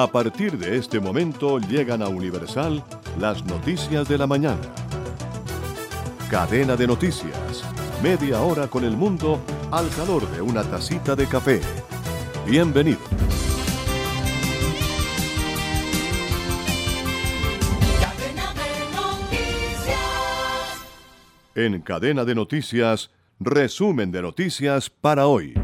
A partir de este momento llegan a Universal las noticias de la mañana. Cadena de noticias. Media hora con el mundo al calor de una tacita de café. Bienvenido. En Cadena de Noticias, resumen de noticias para hoy.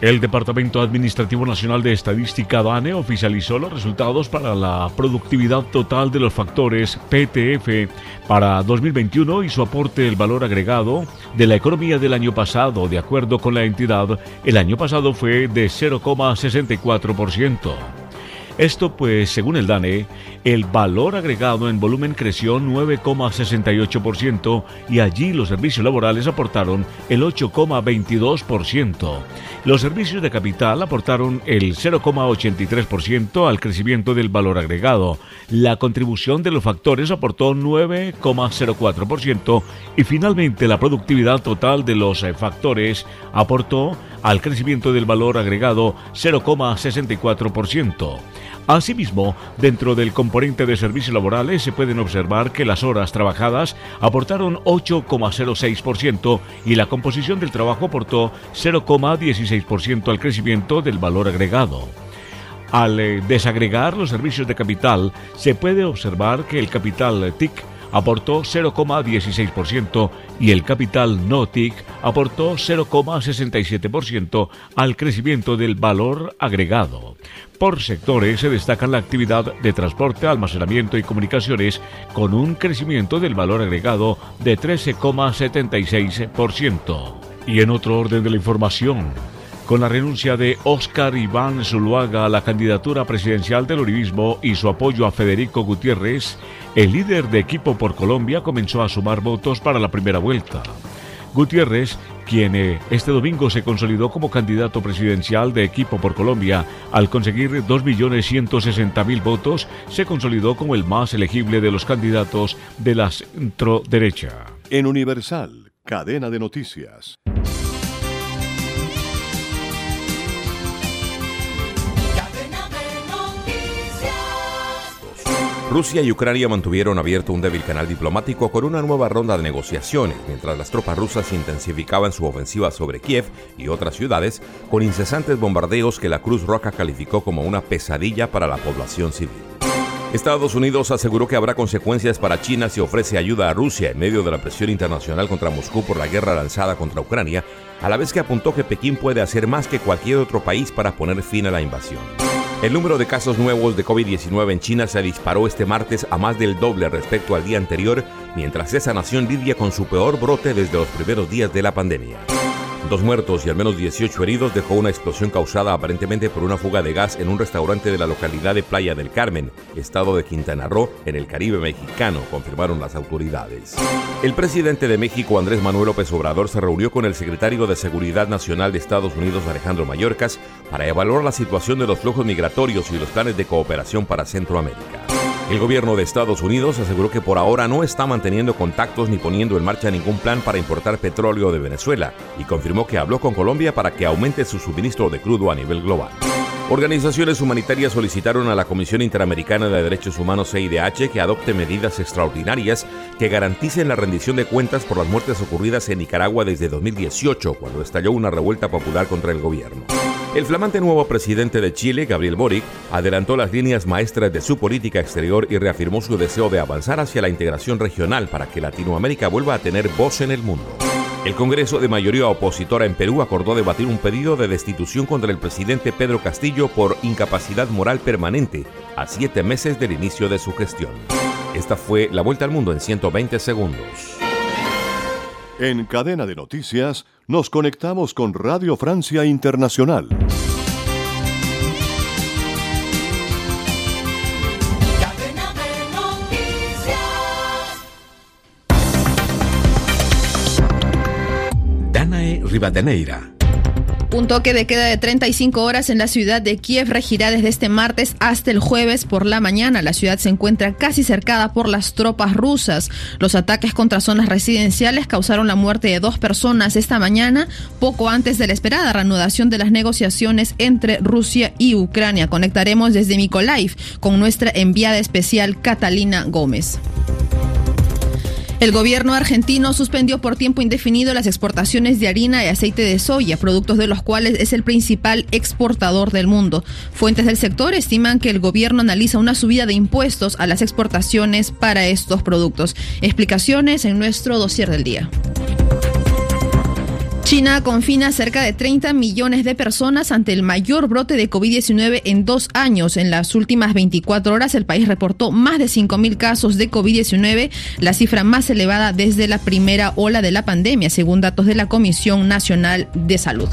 El Departamento Administrativo Nacional de Estadística DANE oficializó los resultados para la productividad total de los factores PTF para 2021 y su aporte el valor agregado de la economía del año pasado. De acuerdo con la entidad, el año pasado fue de 0,64%. Esto pues, según el DANE, el valor agregado en volumen creció 9,68% y allí los servicios laborales aportaron el 8,22%. Los servicios de capital aportaron el 0,83% al crecimiento del valor agregado. La contribución de los factores aportó 9,04% y finalmente la productividad total de los eh, factores aportó al crecimiento del valor agregado 0,64%. Asimismo, dentro del componente de servicios laborales se pueden observar que las horas trabajadas aportaron 8,06% y la composición del trabajo aportó 0,16% al crecimiento del valor agregado. Al eh, desagregar los servicios de capital, se puede observar que el capital TIC aportó 0,16% y el capital no TIC aportó 0,67% al crecimiento del valor agregado. Por sectores se destacan la actividad de transporte, almacenamiento y comunicaciones con un crecimiento del valor agregado de 13,76%. Y en otro orden de la información, con la renuncia de Óscar Iván Zuluaga a la candidatura presidencial del Uribismo y su apoyo a Federico Gutiérrez, el líder de equipo por Colombia comenzó a sumar votos para la primera vuelta. Gutiérrez, quien eh, este domingo se consolidó como candidato presidencial de equipo por Colombia, al conseguir 2.160.000 votos, se consolidó como el más elegible de los candidatos de la centro derecha. En Universal, cadena de noticias. Rusia y Ucrania mantuvieron abierto un débil canal diplomático con una nueva ronda de negociaciones, mientras las tropas rusas intensificaban su ofensiva sobre Kiev y otras ciudades con incesantes bombardeos que la Cruz Roja calificó como una pesadilla para la población civil. Estados Unidos aseguró que habrá consecuencias para China si ofrece ayuda a Rusia en medio de la presión internacional contra Moscú por la guerra lanzada contra Ucrania, a la vez que apuntó que Pekín puede hacer más que cualquier otro país para poner fin a la invasión. El número de casos nuevos de COVID-19 en China se disparó este martes a más del doble respecto al día anterior, mientras esa nación lidia con su peor brote desde los primeros días de la pandemia. Dos muertos y al menos 18 heridos dejó una explosión causada aparentemente por una fuga de gas en un restaurante de la localidad de Playa del Carmen, estado de Quintana Roo, en el Caribe mexicano, confirmaron las autoridades. El presidente de México, Andrés Manuel López Obrador, se reunió con el secretario de Seguridad Nacional de Estados Unidos, Alejandro Mayorkas, para evaluar la situación de los flujos migratorios y los planes de cooperación para Centroamérica. El gobierno de Estados Unidos aseguró que por ahora no está manteniendo contactos ni poniendo en marcha ningún plan para importar petróleo de Venezuela y confirmó que habló con Colombia para que aumente su suministro de crudo a nivel global. Organizaciones humanitarias solicitaron a la Comisión Interamericana de Derechos Humanos CIDH que adopte medidas extraordinarias que garanticen la rendición de cuentas por las muertes ocurridas en Nicaragua desde 2018, cuando estalló una revuelta popular contra el gobierno. El flamante nuevo presidente de Chile, Gabriel Boric, adelantó las líneas maestras de su política exterior y reafirmó su deseo de avanzar hacia la integración regional para que Latinoamérica vuelva a tener voz en el mundo. El Congreso de mayoría opositora en Perú acordó debatir un pedido de destitución contra el presidente Pedro Castillo por incapacidad moral permanente a siete meses del inicio de su gestión. Esta fue la vuelta al mundo en 120 segundos. En cadena de noticias nos conectamos con Radio Francia Internacional. Un toque de queda de 35 horas en la ciudad de Kiev regirá desde este martes hasta el jueves por la mañana. La ciudad se encuentra casi cercada por las tropas rusas. Los ataques contra zonas residenciales causaron la muerte de dos personas esta mañana, poco antes de la esperada reanudación de las negociaciones entre Rusia y Ucrania. Conectaremos desde Mykolaiv con nuestra enviada especial Catalina Gómez. El gobierno argentino suspendió por tiempo indefinido las exportaciones de harina y aceite de soya, productos de los cuales es el principal exportador del mundo. Fuentes del sector estiman que el gobierno analiza una subida de impuestos a las exportaciones para estos productos. Explicaciones en nuestro dossier del día. China confina cerca de 30 millones de personas ante el mayor brote de COVID-19 en dos años. En las últimas 24 horas, el país reportó más de 5.000 casos de COVID-19, la cifra más elevada desde la primera ola de la pandemia, según datos de la Comisión Nacional de Salud.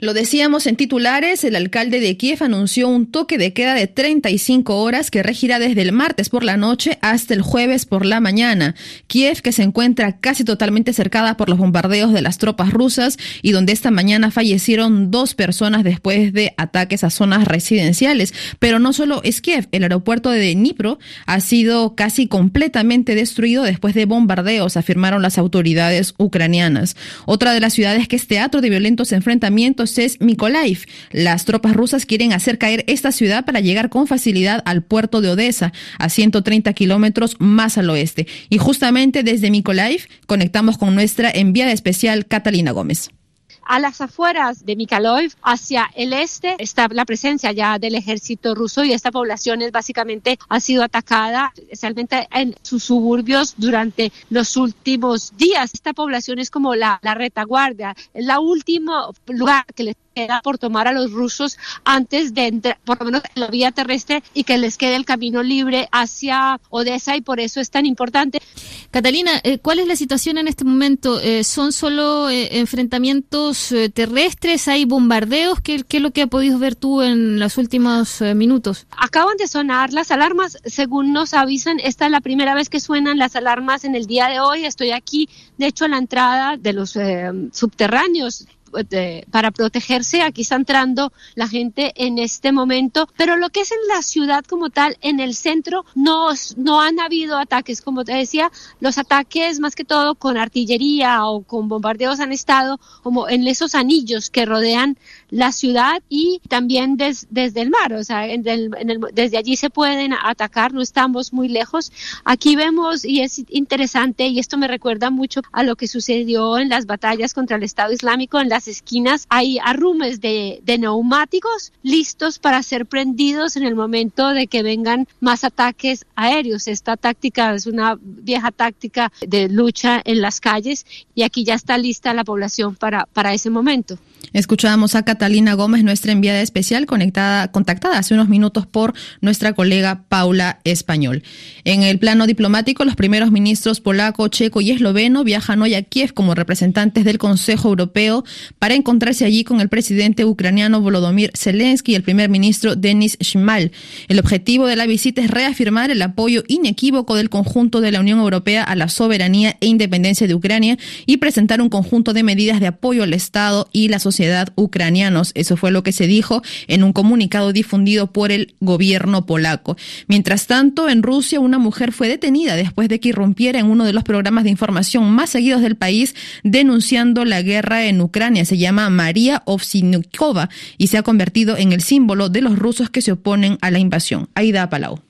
Lo decíamos en titulares, el alcalde de Kiev anunció un toque de queda de 35 horas que regirá desde el martes por la noche hasta el jueves por la mañana. Kiev, que se encuentra casi totalmente cercada por los bombardeos de las tropas rusas y donde esta mañana fallecieron dos personas después de ataques a zonas residenciales. Pero no solo es Kiev, el aeropuerto de Dnipro ha sido casi completamente destruido después de bombardeos, afirmaron las autoridades ucranianas. Otra de las ciudades que es teatro de violentos enfrentamientos es Mykolaiv. Las tropas rusas quieren hacer caer esta ciudad para llegar con facilidad al puerto de Odessa, a 130 kilómetros más al oeste. Y justamente desde Mykolaiv conectamos con nuestra enviada especial Catalina Gómez. A las afueras de Mykolaiv, hacia el este, está la presencia ya del ejército ruso y esta población es básicamente ha sido atacada, especialmente en sus suburbios durante los últimos días. Esta población es como la, la retaguardia, es la último lugar que les queda por tomar a los rusos antes de entrar, por lo menos en la vía terrestre, y que les quede el camino libre hacia Odessa y por eso es tan importante. Catalina, eh, ¿cuál es la situación en este momento? Eh, ¿Son solo eh, enfrentamientos terrestres? ¿Hay bombardeos? ¿Qué, es lo que has podido ver tú en los últimos minutos? Acaban de sonar las alarmas, según nos avisan, esta es la primera vez que suenan las alarmas en el día de hoy. Estoy aquí, de hecho, a la entrada de los subterráneos para protegerse. Aquí está entrando la gente en este momento, pero lo que es en la ciudad como tal, en el centro, no, no han habido ataques. Como te decía, los ataques más que todo con artillería o con bombardeos han estado como en esos anillos que rodean la ciudad y también desde el mar. O sea, desde allí se pueden atacar, no estamos muy lejos. Aquí vemos, y es interesante, y esto me recuerda mucho a lo que sucedió en las batallas contra el Estado Islámico en la esquinas hay arrumes de, neumáticos listos para ser prendidos en el momento de que vengan más ataques aéreos. Esta táctica es una vieja táctica de lucha en las calles y aquí ya está lista la población para, para ese momento. Escuchábamos a Catalina Gómez, nuestra enviada especial, conectada, contactada hace unos minutos por nuestra colega Paula Español. En el plano diplomático, los primeros ministros polaco, checo y esloveno viajan hoy a Kiev como representantes del Consejo Europeo para encontrarse allí con el presidente ucraniano Volodymyr Zelensky y el primer ministro Denis Shmal. El objetivo de la visita es reafirmar el apoyo inequívoco del conjunto de la Unión Europea a la soberanía e independencia de Ucrania y presentar un conjunto de medidas de apoyo al Estado y la sociedad ucranianos. Eso fue lo que se dijo en un comunicado difundido por el gobierno polaco. Mientras tanto, en Rusia una mujer fue detenida después de que irrumpiera en uno de los programas de información más seguidos del país denunciando la guerra en Ucrania. Se llama María Ovsinikova y se ha convertido en el símbolo de los rusos que se oponen a la invasión. Aida Palau.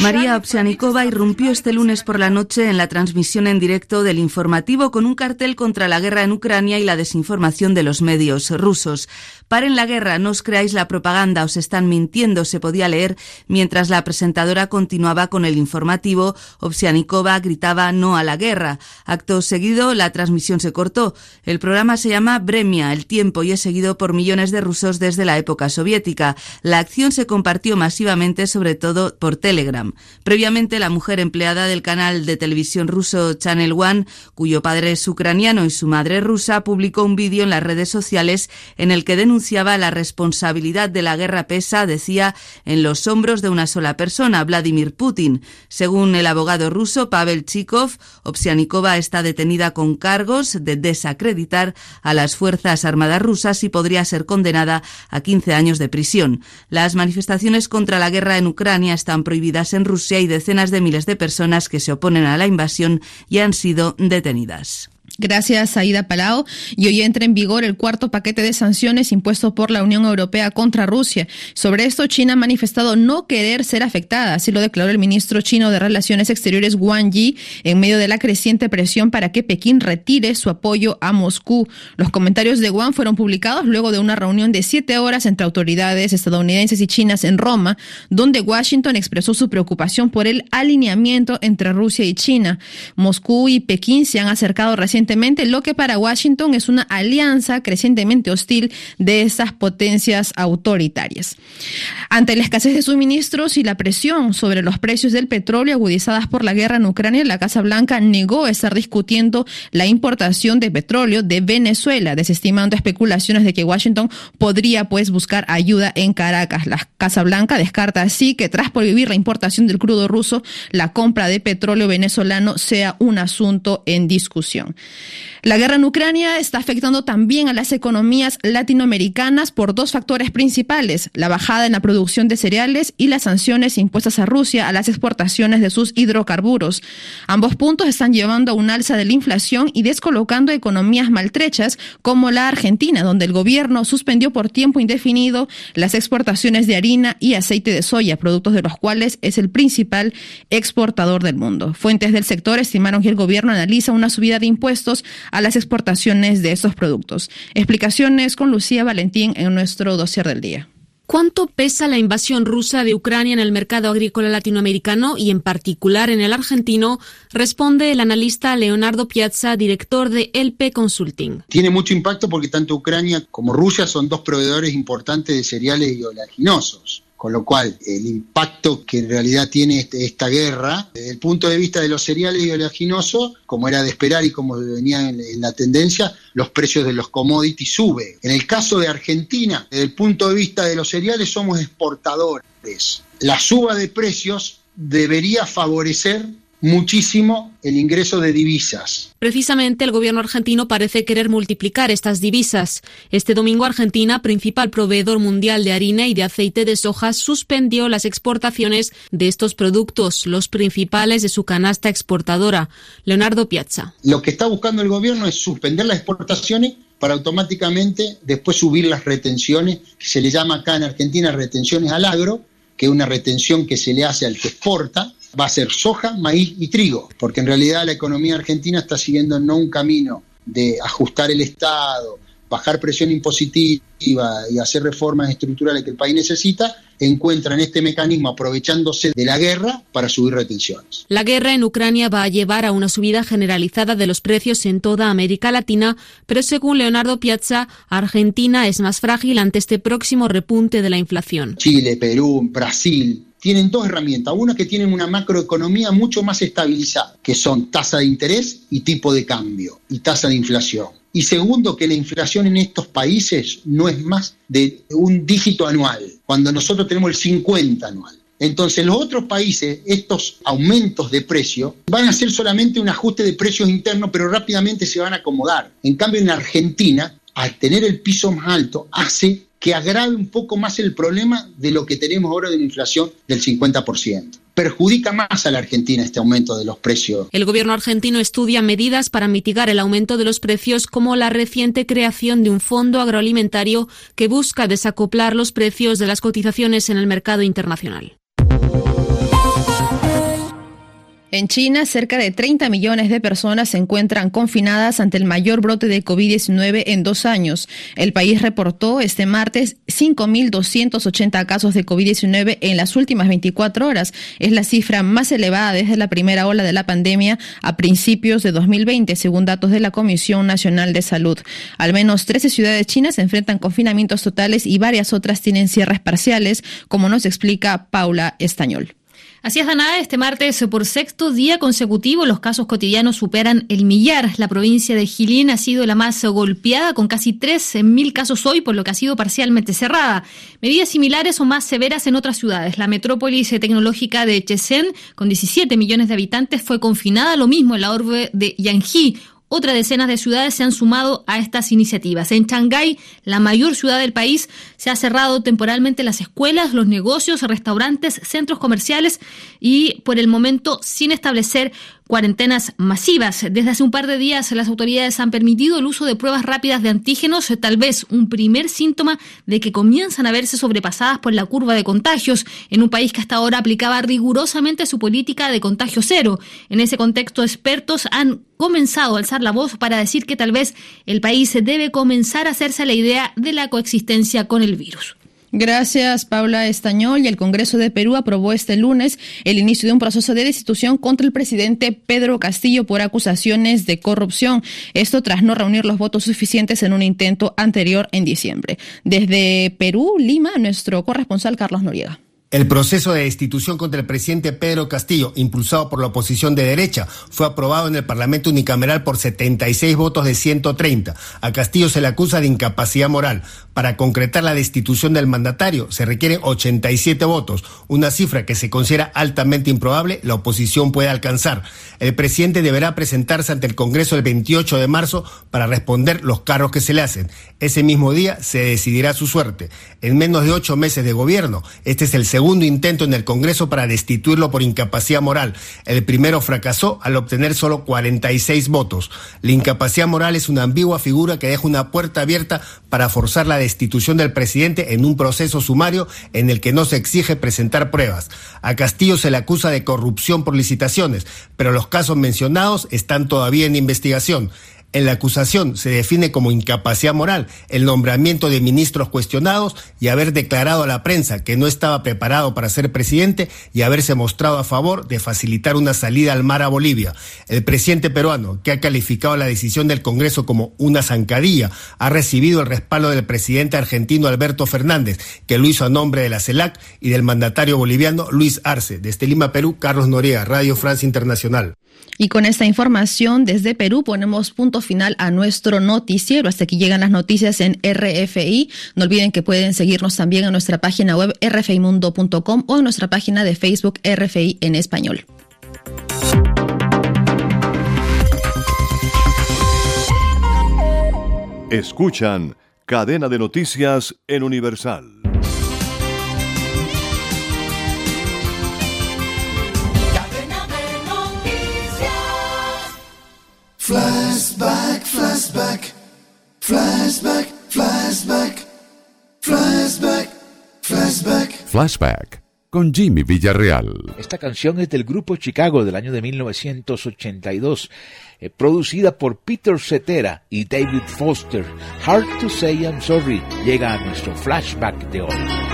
María Ovsianikova irrumpió este lunes por la noche en la transmisión en directo del informativo con un cartel contra la guerra en Ucrania y la desinformación de los medios rusos. Paren la guerra, no os creáis la propaganda, os están mintiendo, se podía leer mientras la presentadora continuaba con el informativo. Ovsianikova gritaba no a la guerra. Acto seguido, la transmisión se cortó. El programa se llama Bremia, el tiempo, y es seguido por millones de rusos desde la época soviética. La acción se compartió masivamente, sobre todo por Telegram. Previamente, la mujer empleada del canal de televisión ruso Channel One, cuyo padre es ucraniano y su madre rusa, publicó un vídeo en las redes sociales en el que denunciaba la responsabilidad de la guerra pesa, decía, en los hombros de una sola persona, Vladimir Putin. Según el abogado ruso Pavel Chikov, Opsianikova está detenida con cargos de desacreditar a las Fuerzas Armadas rusas y podría ser condenada a 15 años de prisión. Las manifestaciones contra la guerra en Ucrania están prohibidas en Rusia y decenas de miles de personas que se oponen a la invasión ya han sido detenidas. Gracias, Aida Palau. Y hoy entra en vigor el cuarto paquete de sanciones impuesto por la Unión Europea contra Rusia. Sobre esto, China ha manifestado no querer ser afectada, así lo declaró el ministro chino de Relaciones Exteriores Wang Yi en medio de la creciente presión para que Pekín retire su apoyo a Moscú. Los comentarios de Wang fueron publicados luego de una reunión de siete horas entre autoridades estadounidenses y chinas en Roma, donde Washington expresó su preocupación por el alineamiento entre Rusia y China. Moscú y Pekín se han acercado recientemente lo que para Washington es una alianza crecientemente hostil de esas potencias autoritarias. Ante la escasez de suministros y la presión sobre los precios del petróleo agudizadas por la guerra en Ucrania, la Casa Blanca negó estar discutiendo la importación de petróleo de Venezuela, desestimando especulaciones de que Washington podría pues buscar ayuda en Caracas. La Casa Blanca descarta así que tras prohibir la importación del crudo ruso, la compra de petróleo venezolano sea un asunto en discusión. La guerra en Ucrania está afectando también a las economías latinoamericanas por dos factores principales, la bajada en la producción de cereales y las sanciones impuestas a Rusia a las exportaciones de sus hidrocarburos. Ambos puntos están llevando a un alza de la inflación y descolocando economías maltrechas como la Argentina, donde el gobierno suspendió por tiempo indefinido las exportaciones de harina y aceite de soya, productos de los cuales es el principal exportador del mundo. Fuentes del sector estimaron que el gobierno analiza una subida de impuestos a las exportaciones de estos productos. Explicaciones con Lucía Valentín en nuestro dossier del día. ¿Cuánto pesa la invasión rusa de Ucrania en el mercado agrícola latinoamericano y en particular en el argentino? Responde el analista Leonardo Piazza, director de LP Consulting. Tiene mucho impacto porque tanto Ucrania como Rusia son dos proveedores importantes de cereales y oleaginosos. Con lo cual, el impacto que en realidad tiene este, esta guerra, desde el punto de vista de los cereales y oleaginosos, como era de esperar y como venía en, la tendencia, los precios de los commodities suben. En el caso de Argentina, desde el punto de vista de los cereales, somos exportadores. La suba de precios debería favorecer muchísimo el ingreso de divisas. Precisamente el gobierno argentino parece querer multiplicar estas divisas. Este domingo Argentina, principal proveedor mundial de harina y de aceite de soja, suspendió las exportaciones de estos productos, los principales de su canasta exportadora. Leonardo Piazza. Lo que está buscando el gobierno es suspender las exportaciones para automáticamente después subir las retenciones, que se le llama acá en Argentina retenciones al agro, que es una retención que se le hace al que exporta, va a ser soja, maíz y trigo, porque en realidad la economía argentina está siguiendo no un camino de ajustar el Estado, bajar presión impositiva y hacer reformas estructurales que el país necesita, encuentran este mecanismo aprovechándose de la guerra para subir retenciones. La guerra en Ucrania va a llevar a una subida generalizada de los precios en toda América Latina, pero según Leonardo Piazza, Argentina es más frágil ante este próximo repunte de la inflación. Chile, Perú, Brasil, tienen dos herramientas. Una que tienen una macroeconomía mucho más estabilizada, que son tasa de interés y tipo de cambio y tasa de inflación. Y segundo, que la inflación en estos países no es más de un dígito anual, cuando nosotros tenemos el 50 anual. Entonces, los otros países, estos aumentos de precio van a ser solamente un ajuste de precios internos, pero rápidamente se van a acomodar. En cambio, en Argentina, al tener el piso más alto, hace que agrave un poco más el problema de lo que tenemos ahora de una inflación del 50% perjudica más a la Argentina este aumento de los precios. El gobierno argentino estudia medidas para mitigar el aumento de los precios como la reciente creación de un fondo agroalimentario que busca desacoplar los precios de las cotizaciones en el mercado internacional. En China, cerca de 30 millones de personas se encuentran confinadas ante el mayor brote de COVID-19 en dos años. El país reportó este martes 5.280 casos de COVID-19 en las últimas 24 horas. Es la cifra más elevada desde la primera ola de la pandemia a principios de 2020, según datos de la Comisión Nacional de Salud. Al menos 13 ciudades chinas enfrentan confinamientos totales y varias otras tienen cierres parciales, como nos explica Paula Estañol. Así es, Danae, este martes por sexto día consecutivo los casos cotidianos superan el millar. La provincia de Jilin ha sido la más golpeada con casi 13.000 casos hoy, por lo que ha sido parcialmente cerrada. Medidas similares o más severas en otras ciudades. La metrópolis tecnológica de Shenzhen, con 17 millones de habitantes, fue confinada, lo mismo en la orbe de Yanji, otra decena de ciudades se han sumado a estas iniciativas. En Shanghái, la mayor ciudad del país, se ha cerrado temporalmente las escuelas, los negocios, restaurantes, centros comerciales y por el momento sin establecer cuarentenas masivas. Desde hace un par de días las autoridades han permitido el uso de pruebas rápidas de antígenos, tal vez un primer síntoma de que comienzan a verse sobrepasadas por la curva de contagios en un país que hasta ahora aplicaba rigurosamente su política de contagio cero. En ese contexto, expertos han comenzado a alzar la voz para decir que tal vez el país debe comenzar a hacerse la idea de la coexistencia con el virus. Gracias, Paula Estañol. Y el Congreso de Perú aprobó este lunes el inicio de un proceso de destitución contra el presidente Pedro Castillo por acusaciones de corrupción. Esto tras no reunir los votos suficientes en un intento anterior en diciembre. Desde Perú, Lima, nuestro corresponsal Carlos Noriega. El proceso de destitución contra el presidente Pedro Castillo, impulsado por la oposición de derecha, fue aprobado en el Parlamento unicameral por 76 votos de 130. A Castillo se le acusa de incapacidad moral. Para concretar la destitución del mandatario se requieren 87 votos, una cifra que se considera altamente improbable, la oposición puede alcanzar. El presidente deberá presentarse ante el Congreso el 28 de marzo para responder los cargos que se le hacen. Ese mismo día se decidirá su suerte. En menos de ocho meses de gobierno, este es el segundo segundo intento en el Congreso para destituirlo por incapacidad moral. El primero fracasó al obtener solo 46 votos. La incapacidad moral es una ambigua figura que deja una puerta abierta para forzar la destitución del presidente en un proceso sumario en el que no se exige presentar pruebas. A Castillo se le acusa de corrupción por licitaciones, pero los casos mencionados están todavía en investigación. En la acusación se define como incapacidad moral el nombramiento de ministros cuestionados y haber declarado a la prensa que no estaba preparado para ser presidente y haberse mostrado a favor de facilitar una salida al mar a Bolivia. El presidente peruano, que ha calificado la decisión del Congreso como una zancadilla, ha recibido el respaldo del presidente argentino Alberto Fernández, que lo hizo a nombre de la CELAC y del mandatario boliviano Luis Arce. Desde Lima, Perú, Carlos Noriega, Radio Francia Internacional. Y con esta información desde Perú ponemos punto final a nuestro noticiero. Hasta aquí llegan las noticias en RFI. No olviden que pueden seguirnos también en nuestra página web rfimundo.com o en nuestra página de Facebook RFI en español. Escuchan Cadena de Noticias en Universal. Flashback, flashback, flashback, flashback, flashback, flashback. Flashback con Jimmy Villarreal. Esta canción es del grupo Chicago del año de 1982, eh, producida por Peter Cetera y David Foster. Hard to Say I'm Sorry llega a nuestro flashback de hoy.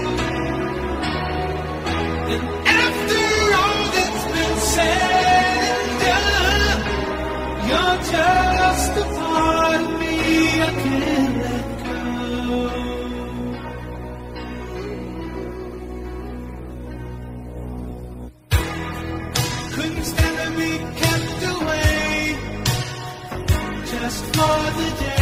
just for the day.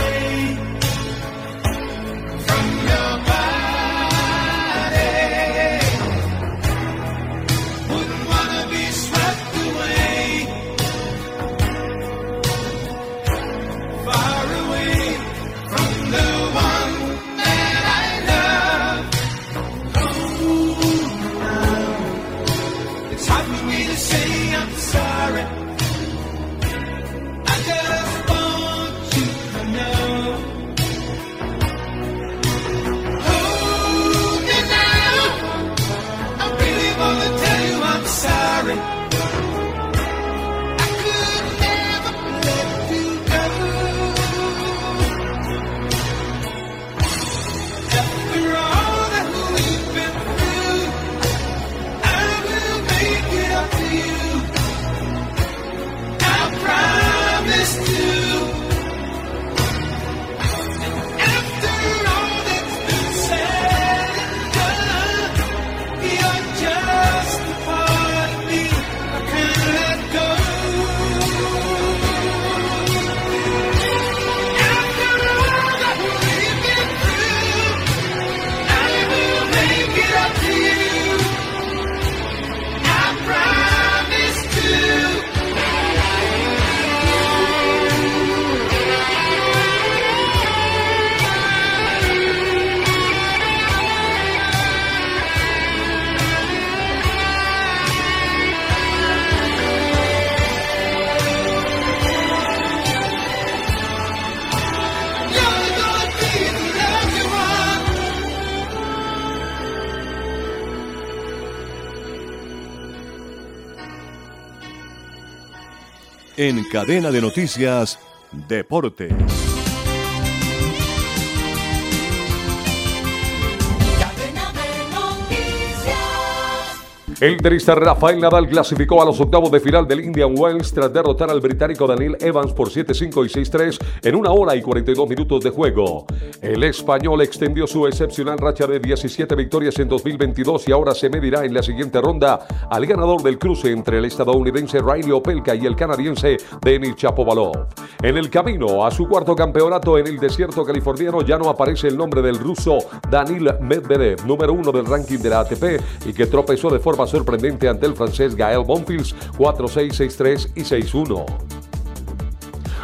En cadena de noticias, Deportes. El tenista Rafael Nadal clasificó a los octavos de final del Indian Wells tras derrotar al británico Daniel Evans por 7-5 y 6-3 en una hora y 42 minutos de juego. El español extendió su excepcional racha de 17 victorias en 2022 y ahora se medirá en la siguiente ronda al ganador del cruce entre el estadounidense Riley Opelka y el canadiense Denis Chapovalov. En el camino a su cuarto campeonato en el desierto californiano ya no aparece el nombre del ruso Danil Medvedev, número uno del ranking de la ATP y que tropezó de forma sorprendente ante el francés Gael Bonfils 4-6, 6-3 y 6-1.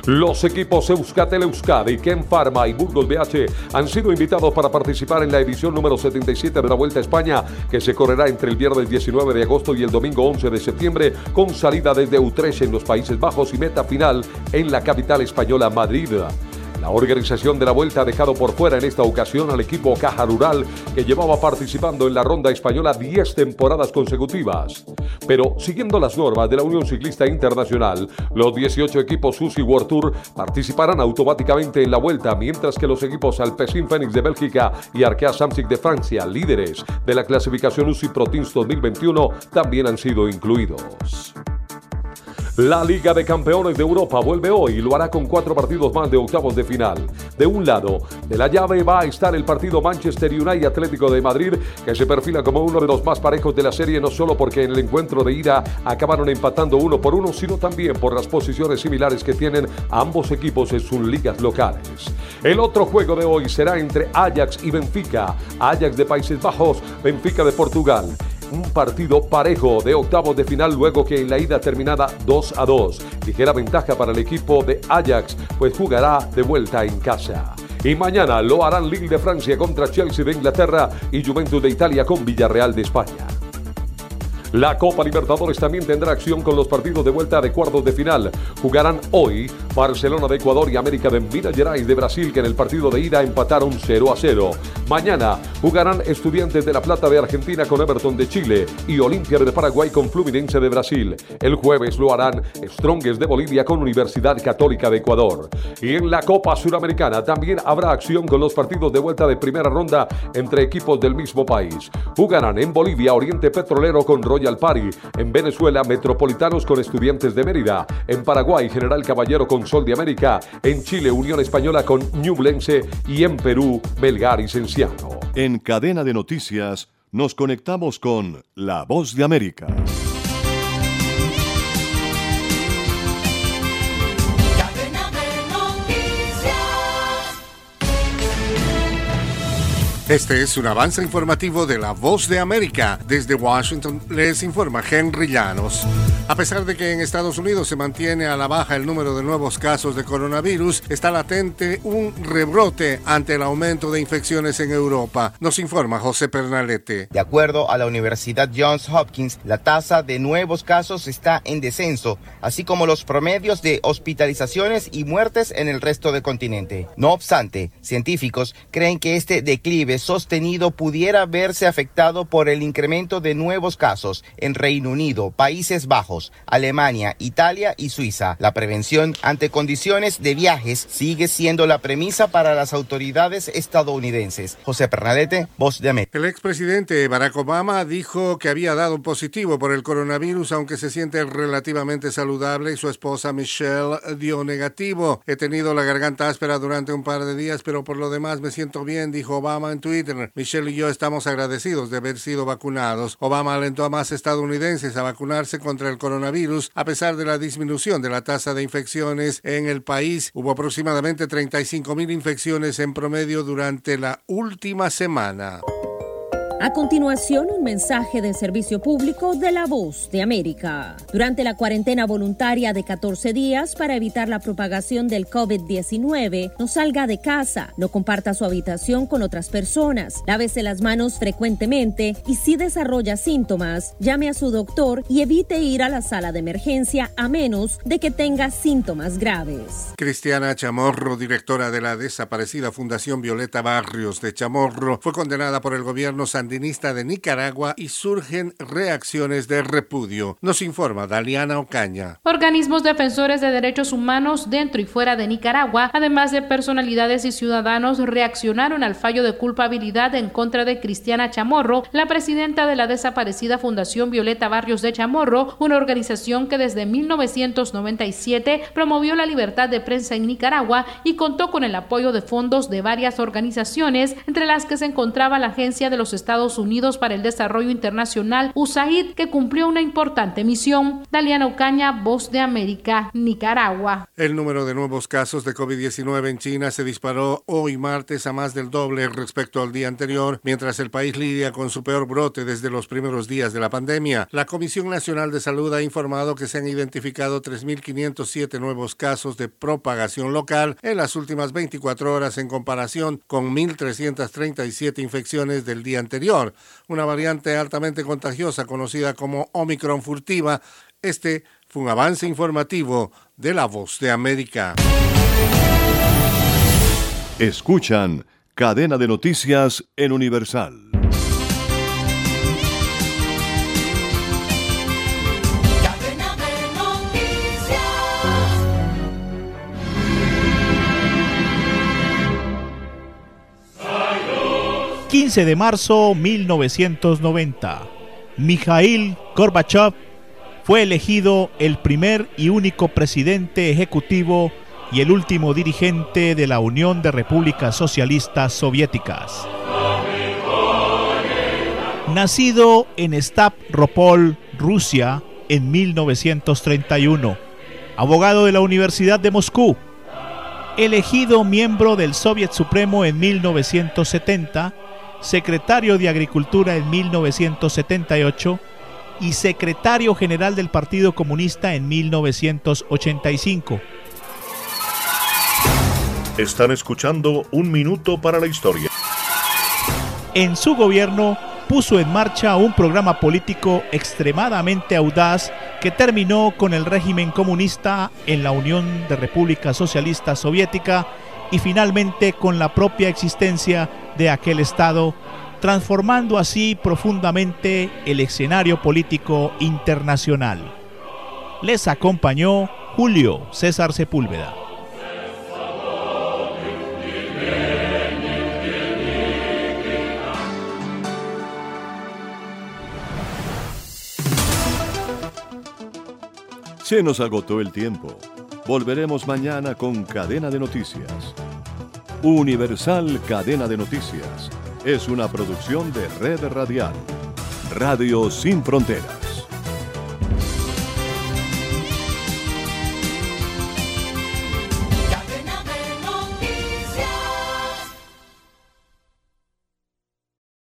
Los equipos Euskatel Euskadi, Ken Pharma y Burgos BH han sido invitados para participar en la edición número 77 de la Vuelta a España, que se correrá entre el viernes 19 de agosto y el domingo 11 de septiembre, con salida desde Utrecht en los Países Bajos y meta final en la capital española Madrid. La organización de la vuelta ha dejado por fuera en esta ocasión al equipo Caja Rural que llevaba participando en la ronda española 10 temporadas consecutivas. Pero siguiendo las normas de la Unión Ciclista Internacional, los 18 equipos UCI World Tour participarán automáticamente en la vuelta, mientras que los equipos Alpecin Phoenix de Bélgica y Arkea Samsic de Francia, líderes de la clasificación UCI Pro Teams 2021, también han sido incluidos. La Liga de Campeones de Europa vuelve hoy y lo hará con cuatro partidos más de octavos de final. De un lado, de la llave va a estar el partido Manchester United Atlético de Madrid, que se perfila como uno de los más parejos de la serie, no solo porque en el encuentro de ida acabaron empatando uno por uno, sino también por las posiciones similares que tienen ambos equipos en sus ligas locales. El otro juego de hoy será entre Ajax y Benfica. Ajax de Países Bajos, Benfica de Portugal un partido parejo de octavos de final luego que en la ida terminada 2 a 2. Ligera ventaja para el equipo de Ajax, pues jugará de vuelta en casa. Y mañana lo harán Lille de Francia contra Chelsea de Inglaterra y Juventus de Italia con Villarreal de España. La Copa Libertadores también tendrá acción con los partidos de vuelta de cuartos de final. Jugarán hoy Barcelona de Ecuador y América de Minas Gerais de Brasil, que en el partido de ida empataron 0 a 0. Mañana jugarán Estudiantes de La Plata de Argentina con Everton de Chile y Olimpia de Paraguay con Fluminense de Brasil. El jueves lo harán Strongest de Bolivia con Universidad Católica de Ecuador. Y en la Copa Suramericana también habrá acción con los partidos de vuelta de primera ronda entre equipos del mismo país. Jugarán en Bolivia Oriente Petrolero con Royal Party, en Venezuela Metropolitanos con Estudiantes de Mérida, en Paraguay General Caballero con Sol de América, en Chile Unión Española con Ñublense y en Perú Belgar y Cenciano. En cadena de noticias nos conectamos con La Voz de América. Este es un avance informativo de La Voz de América. Desde Washington les informa Henry Llanos. A pesar de que en Estados Unidos se mantiene a la baja el número de nuevos casos de coronavirus, está latente un rebrote ante el aumento de infecciones en Europa. Nos informa José Pernalete. De acuerdo a la Universidad Johns Hopkins, la tasa de nuevos casos está en descenso, así como los promedios de hospitalizaciones y muertes en el resto del continente. No obstante, científicos creen que este declive sostenido pudiera verse afectado por el incremento de nuevos casos en Reino Unido, Países Bajos, Alemania, Italia y Suiza. La prevención ante condiciones de viajes sigue siendo la premisa para las autoridades estadounidenses. José Pernalete, Voz de América. El expresidente Barack Obama dijo que había dado positivo por el coronavirus, aunque se siente relativamente saludable y su esposa Michelle dio negativo. He tenido la garganta áspera durante un par de días, pero por lo demás me siento bien, dijo Obama Twitter. Michelle y yo estamos agradecidos de haber sido vacunados. Obama alentó a más estadounidenses a vacunarse contra el coronavirus a pesar de la disminución de la tasa de infecciones en el país. Hubo aproximadamente 35 mil infecciones en promedio durante la última semana. A continuación, un mensaje de servicio público de la voz de América. Durante la cuarentena voluntaria de 14 días para evitar la propagación del COVID-19, no salga de casa, no comparta su habitación con otras personas, lávese las manos frecuentemente y si desarrolla síntomas, llame a su doctor y evite ir a la sala de emergencia a menos de que tenga síntomas graves. Cristiana Chamorro, directora de la desaparecida Fundación Violeta Barrios de Chamorro, fue condenada por el gobierno sandinista de Nicaragua y surgen reacciones de repudio. Nos informa Daliana Ocaña. Organismos defensores de derechos humanos dentro y fuera de Nicaragua, además de personalidades y ciudadanos, reaccionaron al fallo de culpabilidad en contra de Cristiana Chamorro, la presidenta de la desaparecida Fundación Violeta Barrios de Chamorro, una organización que desde 1997 promovió la libertad de prensa en Nicaragua y contó con el apoyo de fondos de varias organizaciones, entre las que se encontraba la Agencia de los Estados Unidos para el Desarrollo Internacional, USAID, que cumplió una importante misión. Daliana Ocaña, Voz de América, Nicaragua. El número de nuevos casos de COVID-19 en China se disparó hoy martes a más del doble respecto al día anterior, mientras el país lidia con su peor brote desde los primeros días de la pandemia. La Comisión Nacional de Salud ha informado que se han identificado 3.507 nuevos casos de propagación local en las últimas 24 horas en comparación con 1.337 infecciones del día anterior una variante altamente contagiosa conocida como Omicron furtiva. Este fue un avance informativo de La Voz de América. Escuchan Cadena de Noticias en Universal. 15 de marzo 1990, Mikhail Gorbachev fue elegido el primer y único presidente ejecutivo y el último dirigente de la Unión de Repúblicas Socialistas Soviéticas. Nacido en Stavropol, Rusia, en 1931, abogado de la Universidad de Moscú, elegido miembro del Soviet Supremo en 1970, secretario de Agricultura en 1978 y secretario general del Partido Comunista en 1985. Están escuchando Un Minuto para la Historia. En su gobierno puso en marcha un programa político extremadamente audaz que terminó con el régimen comunista en la Unión de Repúblicas Socialistas Soviética y finalmente con la propia existencia de aquel Estado, transformando así profundamente el escenario político internacional. Les acompañó Julio César Sepúlveda. Se nos agotó el tiempo. Volveremos mañana con Cadena de Noticias. Universal Cadena de Noticias es una producción de Red Radial. Radio Sin Fronteras.